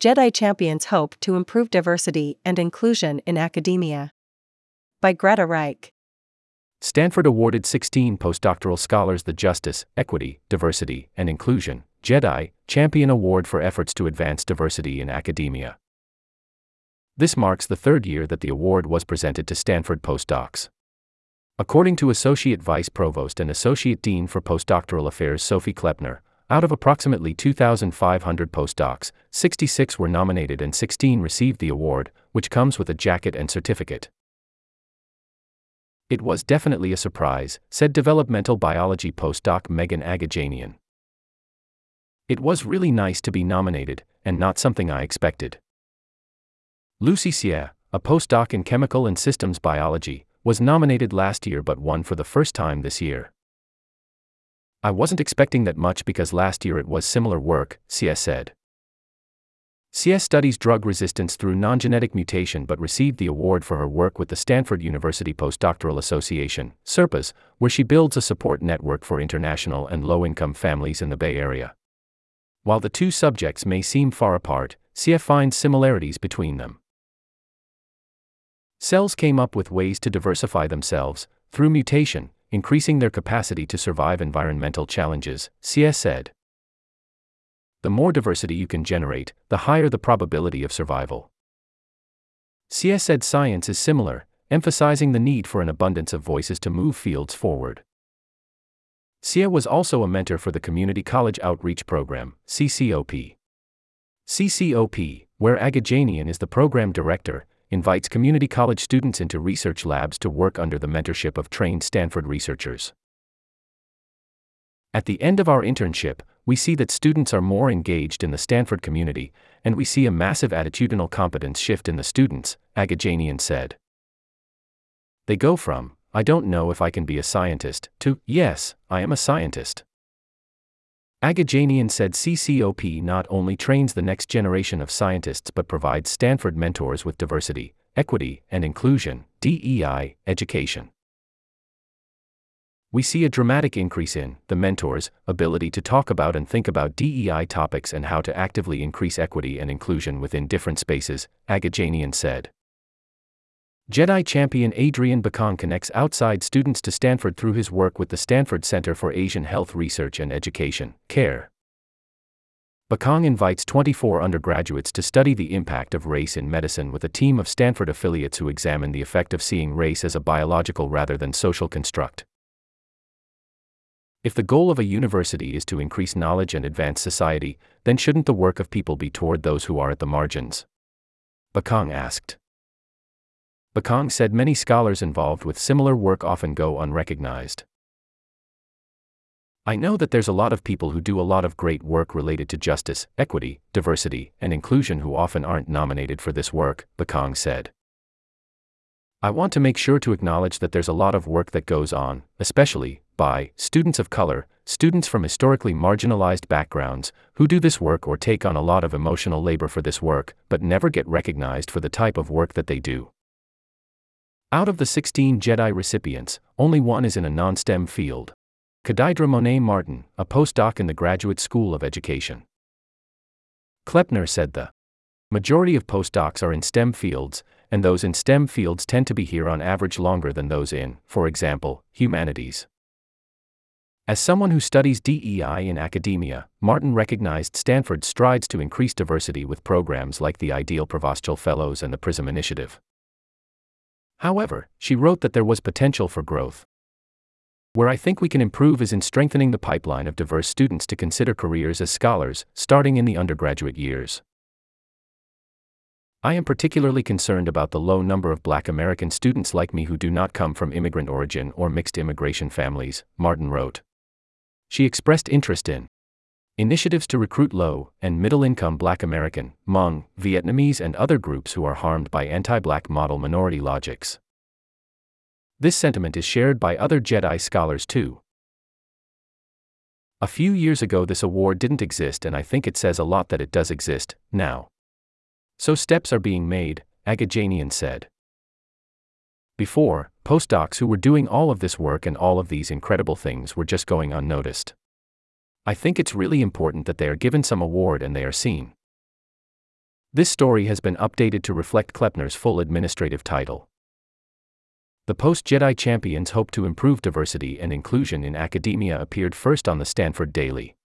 Jedi Champions Hope to Improve Diversity and Inclusion in Academia. By Greta Reich. Stanford awarded 16 postdoctoral scholars the Justice, Equity, Diversity, and Inclusion Jedi Champion Award for efforts to advance diversity in academia. This marks the third year that the award was presented to Stanford postdocs. According to Associate Vice Provost and Associate Dean for Postdoctoral Affairs Sophie Kleppner, out of approximately 2,500 postdocs, 66 were nominated and 16 received the award, which comes with a jacket and certificate. It was definitely a surprise, said developmental biology postdoc Megan Agajanian. It was really nice to be nominated, and not something I expected. Lucy Xie, a postdoc in chemical and systems biology, was nominated last year but won for the first time this year. I wasn't expecting that much because last year it was similar work, Xie said. Xie studies drug resistance through non-genetic mutation but received the award for her work with the Stanford University Postdoctoral Association, SURPAS, where she builds a support network for international and low-income families in the Bay Area. While the two subjects may seem far apart, Xie finds similarities between them. Cells came up with ways to diversify themselves, through mutation, increasing their capacity to survive environmental challenges, Xie said. The more diversity you can generate, the higher the probability of survival. Xie said science is similar, emphasizing the need for an abundance of voices to move fields forward. Xie was also a mentor for the Community College Outreach Program, CCOP. CCOP, where Agajanian is the program director, invites community college students into research labs to work under the mentorship of trained Stanford researchers. At the end of our internship, we see that students are more engaged in the Stanford community, and we see a massive attitudinal competence shift in the students, Agajanian said. They go from, I don't know if I can be a scientist, to, yes, I am a scientist. Agajanian said CCOP not only trains the next generation of scientists but provides Stanford mentors with diversity, equity, and inclusion DEI, education. We see a dramatic increase in the mentors' ability to talk about and think about DEI topics and how to actively increase equity and inclusion within different spaces, Agajanian said. Jedi champion Adrian Bacong connects outside students to Stanford through his work with the Stanford Center for Asian Health Research and Education, CARE. Bacong invites 24 undergraduates to study the impact of race in medicine with a team of Stanford affiliates who examine the effect of seeing race as a biological rather than social construct. If the goal of a university is to increase knowledge and advance society, then shouldn't the work of people be toward those who are at the margins? Bacong asked. Bacong said many scholars involved with similar work often go unrecognized. I know that there's a lot of people who do a lot of great work related to justice, equity, diversity, and inclusion who often aren't nominated for this work, Bacong said. I want to make sure to acknowledge that there's a lot of work that goes on, especially by students of color, students from historically marginalized backgrounds, who do this work or take on a lot of emotional labor for this work, but never get recognized for the type of work that they do. Out of the 16 Jedi recipients, only one is in a non STEM field. Kadidra Monet Martin, a postdoc in the Graduate School of Education. Kleppner said the majority of postdocs are in STEM fields, and those in STEM fields tend to be here on average longer than those in, for example, humanities. As someone who studies DEI in academia, Martin recognized Stanford's strides to increase diversity with programs like the Ideal Provostial Fellows and the PRISM Initiative. However, she wrote that there was potential for growth. Where I think we can improve is in strengthening the pipeline of diverse students to consider careers as scholars, starting in the undergraduate years. I am particularly concerned about the low number of black American students like me who do not come from immigrant origin or mixed immigration families, Martin wrote. She expressed interest in initiatives to recruit low and middle income black American, Hmong, Vietnamese, and other groups who are harmed by anti black model minority logics. This sentiment is shared by other Jedi scholars too. A few years ago, this award didn't exist, and I think it says a lot that it does exist now. So steps are being made, Agajanian said. Before, postdocs who were doing all of this work and all of these incredible things were just going unnoticed. I think it's really important that they are given some award and they are seen. This story has been updated to reflect Kleppner's full administrative title. The post Jedi champions hope to improve diversity and inclusion in academia appeared first on the Stanford Daily.